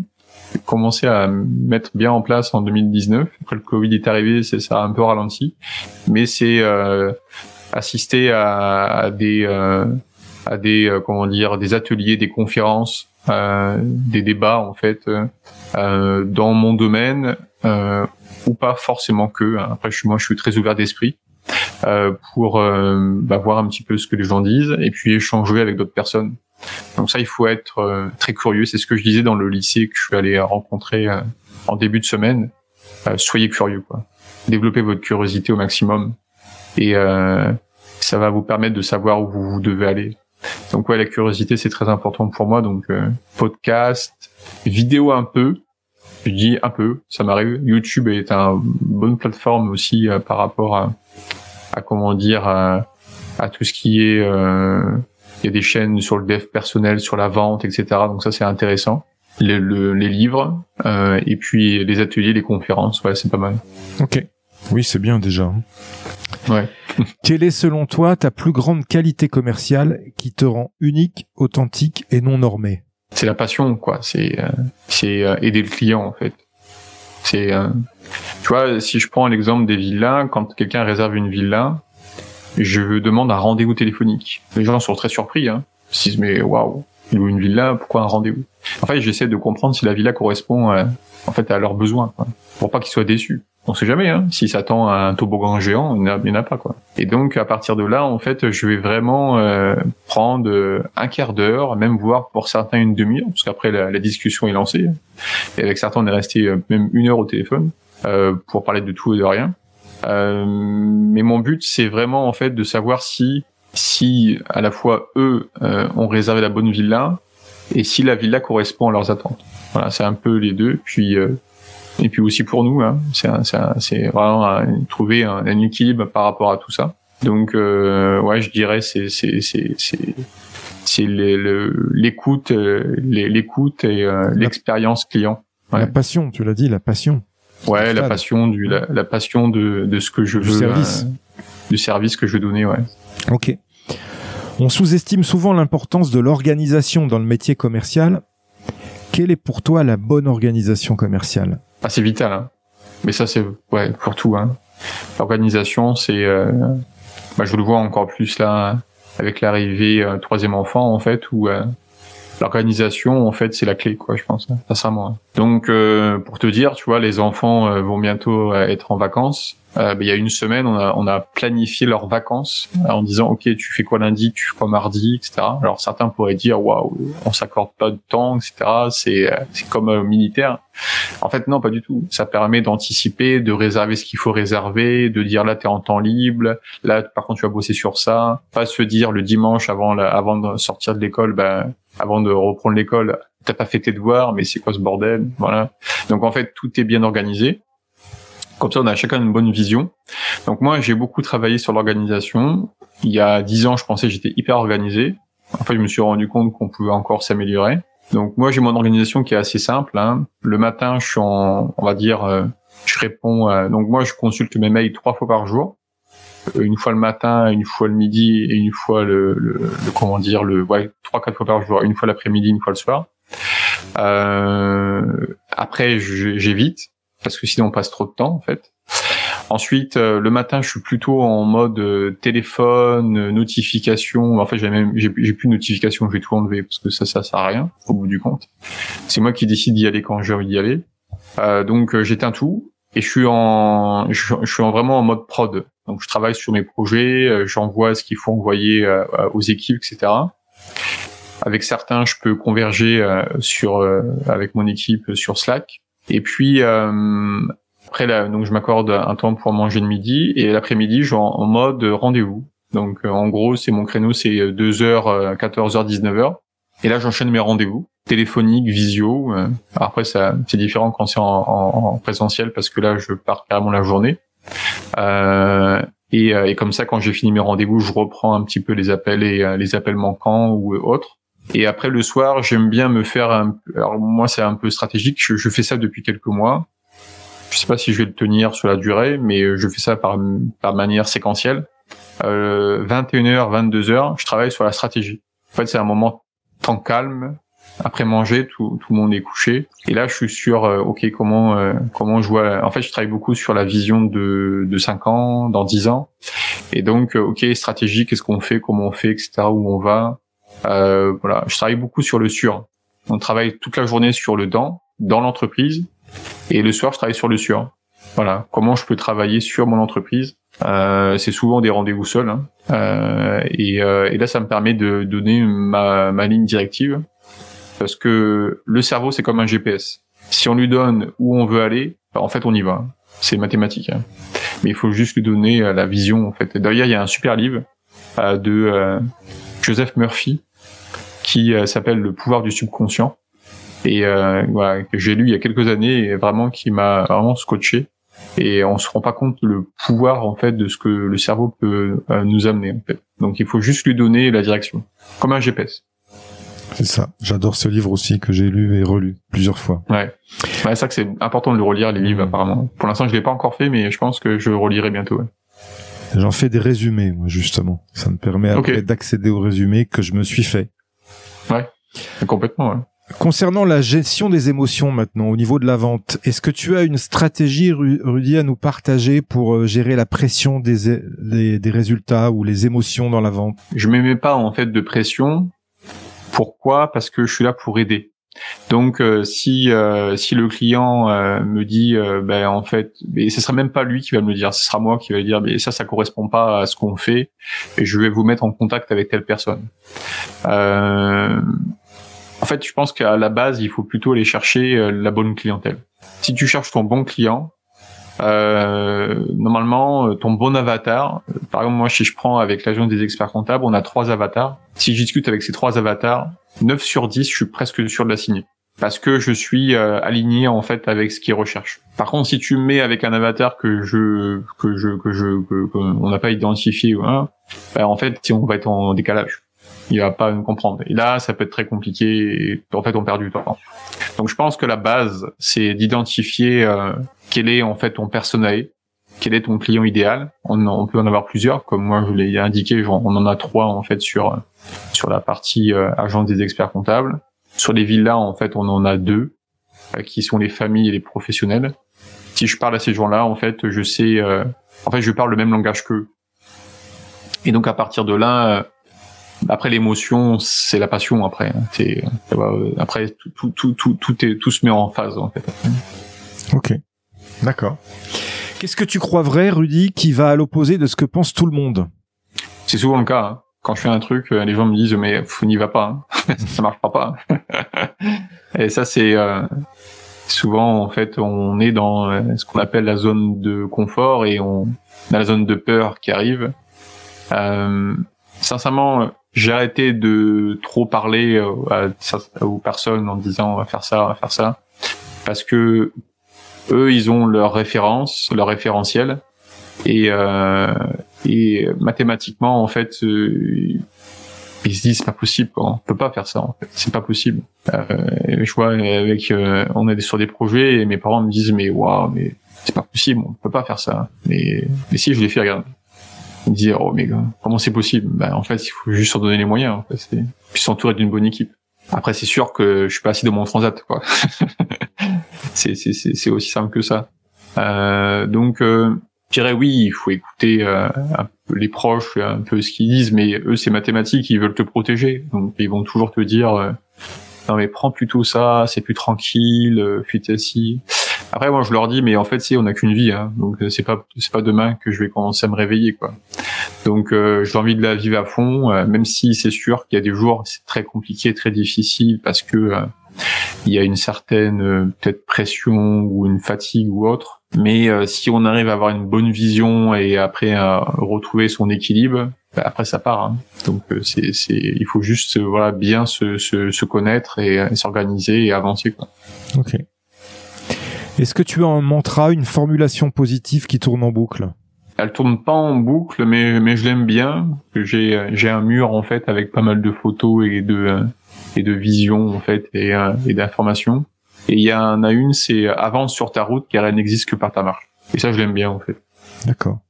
commencé à mettre bien en place en 2019. Après le Covid est arrivé, c'est ça a un peu ralenti, mais c'est euh, assister à, à des euh, à des euh, comment dire des ateliers, des conférences, euh, des débats en fait euh, dans mon domaine ou pas forcément que. Hein. Après, je suis moi, je suis très ouvert d'esprit. pour bah, voir un petit peu ce que les gens disent et puis échanger avec d'autres personnes donc ça, il faut être euh, très curieux. C'est ce que je disais dans le lycée que je suis allé rencontrer euh, en début de semaine. Euh, soyez curieux, quoi. Développez votre curiosité au maximum et ça va vous permettre de savoir où vous devez aller. Donc ouais, la curiosité c'est très important pour moi. Donc podcast, vidéo un peu. Je dis un peu, ça m'arrive. YouTube est une bonne plateforme aussi par rapport à, à comment dire à, à, tout ce qui est il y a des chaînes sur le dev personnel, sur la vente, etc. Donc ça, c'est intéressant. Les, les livres, euh, et puis les ateliers, les conférences, ouais, c'est pas mal. Ok. Oui, c'est bien déjà. Hein. Ouais. Quelle est selon toi ta plus grande qualité commerciale qui te rend unique, authentique et non normé? C'est la passion, quoi. C'est euh, c'est euh, aider le client en fait. C'est euh, tu vois, si je prends l'exemple des villas, quand quelqu'un réserve une villa, je demande un rendez-vous téléphonique. Les gens sont très surpris, hein. Ils se disent, mais waouh, il loue une villa, pourquoi un rendez-vous? En fait, j'essaie de comprendre si la villa correspond à, en fait à leurs besoins, quoi. pour pas qu'ils soient déçus. On sait jamais, hein. S'ils s'attendent à un toboggan géant, il n'y en a pas, quoi. Et donc, à partir de là, en fait, je vais vraiment euh, prendre euh, un quart d'heure, même voir pour certains une demi-heure, parce qu'après la, la, discussion est lancée. Et avec certains, on est resté euh, même une heure au téléphone euh, pour parler de tout et de rien. Euh, mais mon but, c'est vraiment en fait de savoir si, si à la fois eux euh, ont réservé la bonne villa et si la villa correspond à leurs attentes. Voilà, c'est un peu les deux. Puis euh, et puis aussi pour nous, hein, c'est vraiment trouver un, équilibre par rapport à tout ça. Donc ouais, je dirais c'est c'est c'est c'est l'écoute l'écoute et l'expérience client. La passion, tu l'as dit, la passion. Ouais, la passion du la, la, passion de, de ce que je du veux service. Euh, du service que je veux donner, ouais. OK. On sous-estime souvent l'importance de l'organisation dans le métier commercial. Quelle est pour toi la bonne organisation commerciale? Ah, c'est vital hein. Mais ça c'est ouais, pour tout hein. L'organisation, c'est euh, bah, je le vois encore plus là avec l'arrivée euh, troisième enfant en fait où euh, l'organisation en fait c'est la clé quoi je pense hein, sincèrement hein. donc euh, pour te dire tu vois les enfants euh, vont bientôt euh, être en vacances. Euh, ben, il y a une semaine on a, on a planifié leurs vacances en disant ok tu fais quoi lundi tu fais quoi mardi etc alors certains pourraient dire waouh on s'accorde pas de temps etc c'est c'est comme euh, militaire. En fait non pas du tout. Ça permet d'anticiper de réserver ce qu'il faut réserver de dire là t'es en temps libre là par contre tu vas bosser sur ça. Pas se dire le dimanche avant la, avant de sortir de l'école ben avant de reprendre l'école, t'as pas fait tes devoirs, mais c'est quoi ce bordel? Voilà. Donc en fait, tout est bien organisé. Comme ça, on a chacun une bonne vision. Donc moi, j'ai beaucoup travaillé sur l'organisation. Il y a dix ans, je pensais que j'étais hyper organisé. En fait, je me suis rendu compte qu'on pouvait encore s'améliorer. Donc moi, j'ai mon organisation qui est assez simple. Hein. Le matin, je suis en, on va dire, euh, je réponds. euh, donc moi, je consulte mes mails trois fois par jour une fois le matin, une fois le midi et une fois le, le, le- comment dire le ouais trois quatre fois par jour, une fois l'après-midi, une fois le soir. Euh, après, j'évite parce que sinon on passe trop de temps en fait. Ensuite, euh, le matin, je suis plutôt en mode euh, téléphone, euh, notification. En fait, j'ai même j'ai j'ai plus de notification, je vais tout enlever parce que ça, ça sert à rien au bout du compte. C'est moi qui décide d'y aller quand j'ai envie d'y aller. Euh, donc, euh, j'éteins tout et je suis en je, suis en vraiment en mode prod. Donc, je travaille sur mes projets, euh, j'envoie ce qu'il faut envoyer euh, aux équipes, etc. Avec certains, je peux converger euh, sur euh, avec mon équipe sur Slack. Et puis euh, après là, donc je m'accorde un temps pour manger le midi et l'après-midi, je suis en, mode rendez-vous. Donc euh, en gros, c'est mon créneau, c'est 2h, 14h, 19h. Et là, j'enchaîne mes rendez-vous téléphoniques, visio. euh. Après, ça c'est différent quand c'est en, en, en présentiel parce que là, je pars carrément la journée. Euh, et, euh, et comme ça, quand j'ai fini mes rendez-vous, je reprends un petit peu les appels et euh, les appels manquants ou autres. Et après le soir, j'aime bien me faire. Un... Alors moi, c'est un peu stratégique. Je, je fais ça depuis quelques mois. Je sais pas si je vais le tenir sur la durée, mais je fais ça par, par manière séquentielle. Euh, 21h, 22h, je travaille sur la stratégie. En fait, c'est un moment temps calme. Après manger, tout, tout le monde est couché. Et là, je suis sur, euh, ok, comment euh, comment je vois. En fait, je travaille beaucoup sur la vision de de 5 ans, dans 10 ans. Et donc, euh, ok, stratégie, qu'est-ce qu'on fait, comment on fait, etc. Où on va. Euh, voilà, je travaille beaucoup sur le sur. On travaille toute la journée sur le dans, dans l'entreprise, et le soir, je travaille sur le sur. Voilà, comment je peux travailler sur mon entreprise. Euh, c'est souvent des rendez-vous seuls, hein. Euh, et, euh, et là, ça me permet de donner ma, ma ligne directive, parce que le cerveau, c'est comme un GPS. Si on lui donne où on veut aller, bah, en fait, on y va. C'est mathématique. hein. Mais il faut juste lui donner euh, la vision, en fait. D'ailleurs, il y a un super livre euh, de euh, Joseph Murphy qui s'appelle Le pouvoir du subconscient et euh, voilà que j'ai lu il y a quelques années et vraiment qui m'a vraiment scotché et on se rend pas compte le pouvoir en fait de ce que le cerveau peut nous amener en fait. Donc il faut juste lui donner la direction comme un GPS. C'est ça. J'adore ce livre aussi que j'ai lu et relu plusieurs fois. Ouais. Ouais, c'est ça que c'est important de le relire les livres Mhm. apparemment. Pour l'instant, je l'ai pas encore fait mais je pense que je le relirai bientôt. ouais. J'en fais des résumés, moi, justement. Ça me permet après d'accéder aux résumés que je me suis fait. Complètement. Ouais. Concernant la gestion des émotions maintenant, au niveau de la vente, est-ce que tu as une stratégie, Ru- Rudy, à nous partager pour euh, gérer la pression des, des, des résultats ou les émotions dans la vente? Je me mets pas en fait de pression. Pourquoi? Parce que je suis là pour aider. Donc euh, si euh, si le client euh, me dit euh, ben en fait et ce sera même pas lui qui va me le dire, ce sera moi qui va dire mais ça ça correspond pas à ce qu'on fait et je vais vous mettre en contact avec telle personne. Euh, en fait, je pense qu'à la base, il faut plutôt aller chercher euh, la bonne clientèle. Si tu cherches ton bon client, euh, normalement, euh, ton bon avatar, euh, par exemple, moi, si je prends avec l'agence des experts comptables, on a trois avatars. Si je discute avec ces trois avatars, 9 sur 10, je suis presque sûr de la signer. Parce que je suis euh, aligné en fait avec ce qu'ils recherchent. Par contre, si tu me mets avec un avatar que je que je que je que, que on n'a pas identifié, hein, ben, en fait, on va être en décalage, il va pas me comprendre. Et là, ça peut être très compliqué. Et en fait, on perd du temps. Donc, je pense que la base, c'est d'identifier euh, quel est en fait ton personnel, quel est ton client idéal. On, on peut en avoir plusieurs, comme moi je l'ai indiqué, genre, on en a trois en fait sur sur la partie euh, agence des experts comptables. Sur les villas, en fait, on en a deux, euh, qui sont les familles et les professionnels. Si je parle à ces gens-là, en fait, je sais, euh, en fait, je parle le même langage qu'eux. Et donc à partir de là, euh, après l'émotion, c'est la passion. Après, c'est après tout, tout, tout, tout, tout, est, tout se met en phase en fait. Ok, d'accord. Qu'est-ce que tu crois vrai, Rudy, qui va à l'opposé de ce que pense tout le monde? C'est souvent le cas. Hein. Quand je fais un truc, les gens me disent mais n'y va pas, hein. ça marchera pas. Et ça c'est euh, souvent en fait on est dans euh, ce qu'on appelle la zone de confort et on a la zone de peur qui arrive. Euh, sincèrement, j'ai arrêté de trop parler euh, aux personnes en disant on va faire ça, on va faire ça, parce que eux ils ont leur référence, leur référentiel. Et euh, et mathématiquement en fait euh, ils se disent c'est pas possible quoi. on peut pas faire ça en fait. C'est pas possible. Euh, je vois avec euh, on est sur des projets et mes parents me disent mais waouh mais c'est pas possible on peut pas faire ça. Mais mais si je l'ai fait regarde ils me disent oh mais comment c'est possible? Ben en fait il faut juste s'en donner les moyens en fait puis s'entourer d'une bonne équipe. Après c'est sûr que je suis pas assis dans mon transat quoi. C'est aussi simple que ça. Euh, donc euh, je dirais oui, il faut écouter euh, les proches, un peu ce qu'ils disent, mais eux c'est mathématique, ils veulent te protéger, donc ils vont toujours te dire euh, non mais prends plutôt ça, c'est plus tranquille, euh, fais assis. Après moi je leur dis mais en fait si on n'a qu'une vie, hein, donc c'est pas c'est pas demain que je vais commencer à me réveiller quoi. Donc j'ai envie de la vivre à fond, même si c'est sûr qu'il y a des jours c'est très compliqué, très difficile parce que il y a une certaine peut-être pression ou une fatigue ou autre mais euh, si on arrive à avoir une bonne vision et après à retrouver son équilibre, bah, après ça part. Hein. Donc euh, c'est, c'est, il faut juste voilà bien se, se, se connaître et, s'organiser et avancer. Quoi. Ok. Est-ce que tu as un mantra, une formulation positive qui tourne en boucle? Elle tourne pas en boucle, mais mais je l'aime bien. J'ai j'ai un mur en fait avec pas mal de photos et de et de visions en fait et, et d'informations. Et il y en a une, c'est avance sur ta route car elle n'existe que par ta marche. Et ça, je l'aime bien en fait. D'accord.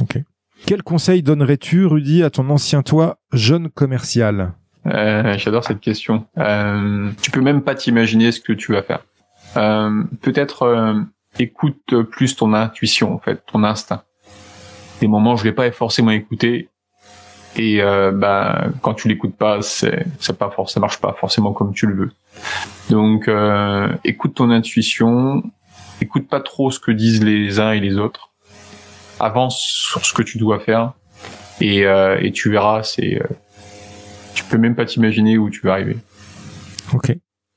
Ok. Quel conseil donnerais-tu, Rudy, à ton ancien toi, jeune commercial? Euh, J'adore cette question. Euh, tu peux même pas t'imaginer ce que tu vas faire. Euh, Peut-être euh, écoute plus ton intuition, en fait, ton instinct. Des moments, je l'ai pas forcément écouté, et euh, bah quand tu l'écoutes pas c'est ça pas ça marche pas forcément comme tu le veux. Donc euh, écoute ton intuition. Écoute pas trop ce que disent les uns et les autres. Avance sur ce que tu dois faire. Et, euh, et tu verras c'est euh, tu peux même pas t'imaginer où tu vas arriver. Ok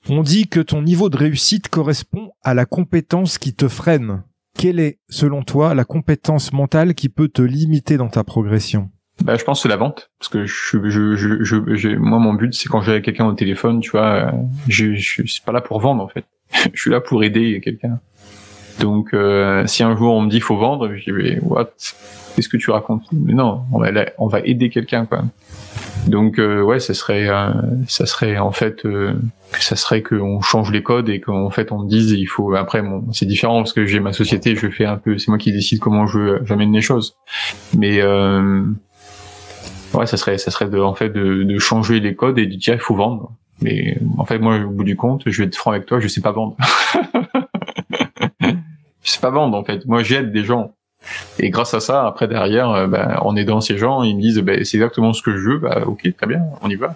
on dit que ton niveau de réussite correspond à la compétence qui te freine quelle est selon toi la compétence mentale qui peut te limiter dans ta progression? Bah, je pense que c'est la vente parce que moi mon but c'est quand j'ai quelqu'un au téléphone, tu vois, euh, je, je suis pas là pour vendre en fait. je suis là pour aider quelqu'un. Donc euh, si un jour on me dit faut vendre, je dis mais what? Qu'est-ce que tu racontes? Mais non, on va on va aider quelqu'un quoi. Donc euh, ouais, ça serait ça serait en fait que ça serait qu'on change les codes et qu'en fait on me dise il faut après bon c'est différent parce que j'ai ma société, je fais un peu c'est moi qui décide comment je j'amène les choses. Mais ouais, ça serait, ça serait de, en fait, de, de changer les codes et de dire il faut vendre. Mais en fait, moi, au bout du compte, je vais être franc avec toi, je sais pas vendre. sais pas vendre en fait. Moi, j'aide des gens. Et grâce à ça, après derrière, euh, bah, en aidant ces gens, ils me disent bah, c'est exactement ce que je veux. Bah ok, très bien, on y va.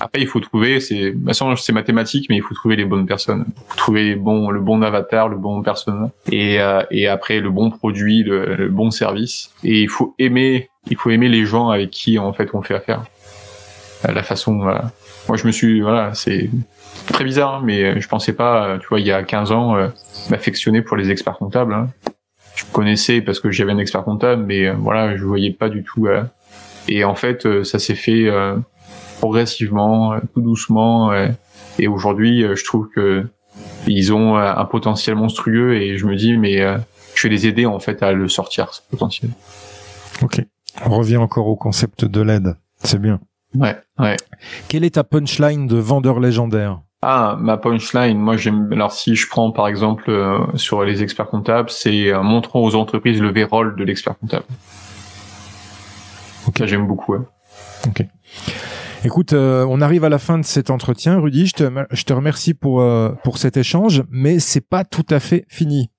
Après, il faut trouver, c'est, c'est mathématique, mais il faut trouver les bonnes personnes, il faut trouver les bons, le bon avatar, le bon personnage, et euh, et après le bon produit, le, le, bon service. Et il faut aimer, il faut aimer les gens avec qui en fait on fait affaire. Euh, la façon, voilà. Moi, je me suis, voilà, c'est très bizarre, hein, mais je pensais pas, tu vois, il y a 15 ans, m'affectionner pour les experts comptables. Hein je connaissais parce que j'avais un expert comptable, mais euh, voilà, je voyais pas du tout. Euh, et en fait, euh, ça s'est fait progressivement, tout doucement. et aujourd'hui, je trouve que ils ont un potentiel monstrueux et je me dis, mais je vais les aider en fait à le sortir ce potentiel. Ok. On revient encore au concept de l'aide. C'est bien. Ouais, ouais. Quelle est ta punchline de vendeur légendaire? Ah, ma punchline, moi j'aime. Alors si je prends par exemple euh, sur les experts comptables, c'est euh, montrons aux entreprises le V-rôle de l'expert comptable. Ok, j'aime beaucoup. Ok. Écoute, euh, on arrive à la fin de cet entretien, Rudy. Je te, je te remercie pour pour cet échange, mais c'est pas tout à fait fini.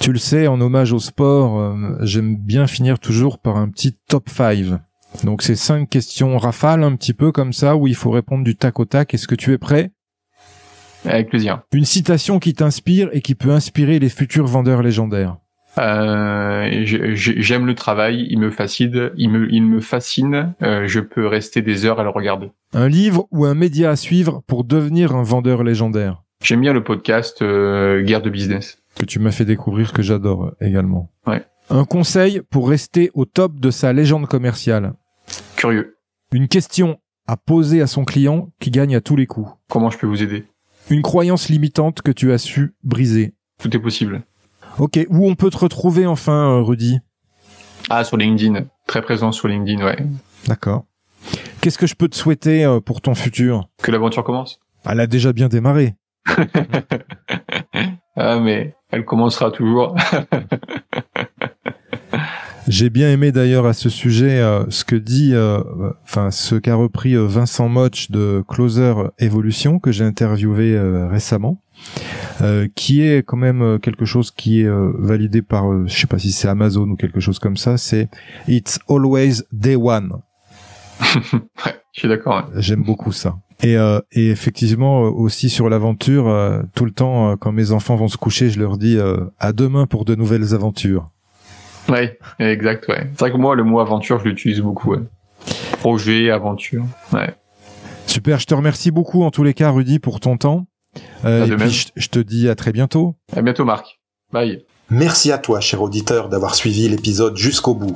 Tu le sais, en hommage au sport, j'aime bien finir toujours par un petit top 5. Donc c'est cinq questions rafales un petit peu comme ça où il faut répondre du tac au tac. Est-ce que tu es prêt? Avec plaisir. Une citation qui t'inspire et qui peut inspirer les futurs vendeurs légendaires. Euh, J'aime le travail, il me fascine, il me, il me fascine. Euh, je peux rester des heures à le regarder. Un livre ou un média à suivre pour devenir un vendeur légendaire. J'aime bien le podcast euh, Guerre de business que tu m'as fait découvrir que j'adore également. Ouais. Un conseil pour rester au top de sa légende commerciale. Curieux. Une question à poser à son client qui gagne à tous les coups. Comment je peux vous aider? Une croyance limitante que tu as su briser. Tout est possible. Ok, où on peut te retrouver enfin, euh, Rudy? Ah, sur LinkedIn. Très présent sur LinkedIn, ouais. D'accord. Qu'est-ce que je peux te souhaiter euh, pour ton futur? Que l'aventure commence? Elle a déjà bien démarré. ah, mais elle commencera toujours. J'ai bien aimé d'ailleurs à ce sujet euh, ce que dit, euh, enfin ce qu'a repris euh, Vincent Moch de Closer Evolution que j'ai interviewé récemment, qui est quand même quelque chose qui est validé par, je sais pas si c'est Amazon ou quelque chose comme ça. C'est It's always day one. ouais, je suis d'accord. J'aime beaucoup ça. Et, et effectivement aussi sur l'aventure, tout le temps quand mes enfants vont se coucher, je leur dis à demain pour de nouvelles aventures. Ouais, exact, ouais. C'est vrai que moi, le mot aventure, je l'utilise beaucoup, ouais. Projet, aventure, ouais. Super, je te remercie beaucoup en tous les cas, Rudy, pour ton temps. Euh, et puis, je, te dis à très bientôt. À bientôt, Marc. Bye. Merci à toi, cher auditeur, d'avoir suivi l'épisode jusqu'au bout.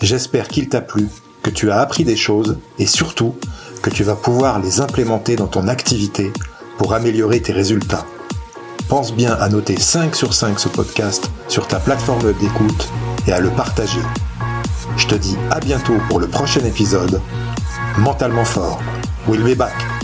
J'espère qu'il t'a plu, que tu as appris des choses et surtout que tu vas pouvoir les implémenter dans ton activité pour améliorer tes résultats pense bien à noter 5 sur 5 ce podcast sur ta plateforme d'écoute et à le partager. Je te dis à bientôt pour le prochain épisode. Mentalement fort. We'll be back.